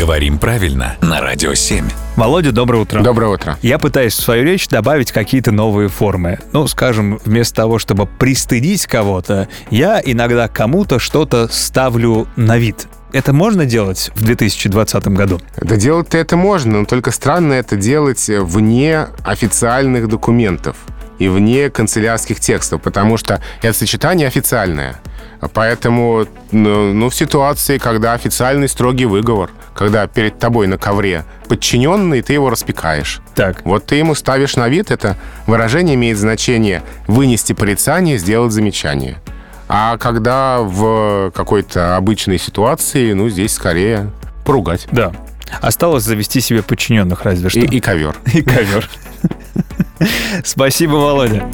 Говорим правильно на Радио 7. Володя, доброе утро. Доброе утро. Я пытаюсь в свою речь добавить какие-то новые формы. Ну, скажем, вместо того, чтобы пристыдить кого-то, я иногда кому-то что-то ставлю на вид. Это можно делать в 2020 году? Да делать-то это можно, но только странно это делать вне официальных документов и вне канцелярских текстов, потому что это сочетание официальное. Поэтому, ну, ну, в ситуации, когда официальный строгий выговор, когда перед тобой на ковре подчиненный, ты его распекаешь. Так. Вот ты ему ставишь на вид, это выражение имеет значение вынести порицание, сделать замечание. А когда в какой-то обычной ситуации, ну, здесь скорее поругать. Да. Осталось завести себе подчиненных разве что. И, и ковер. И ковер. Спасибо, Володя.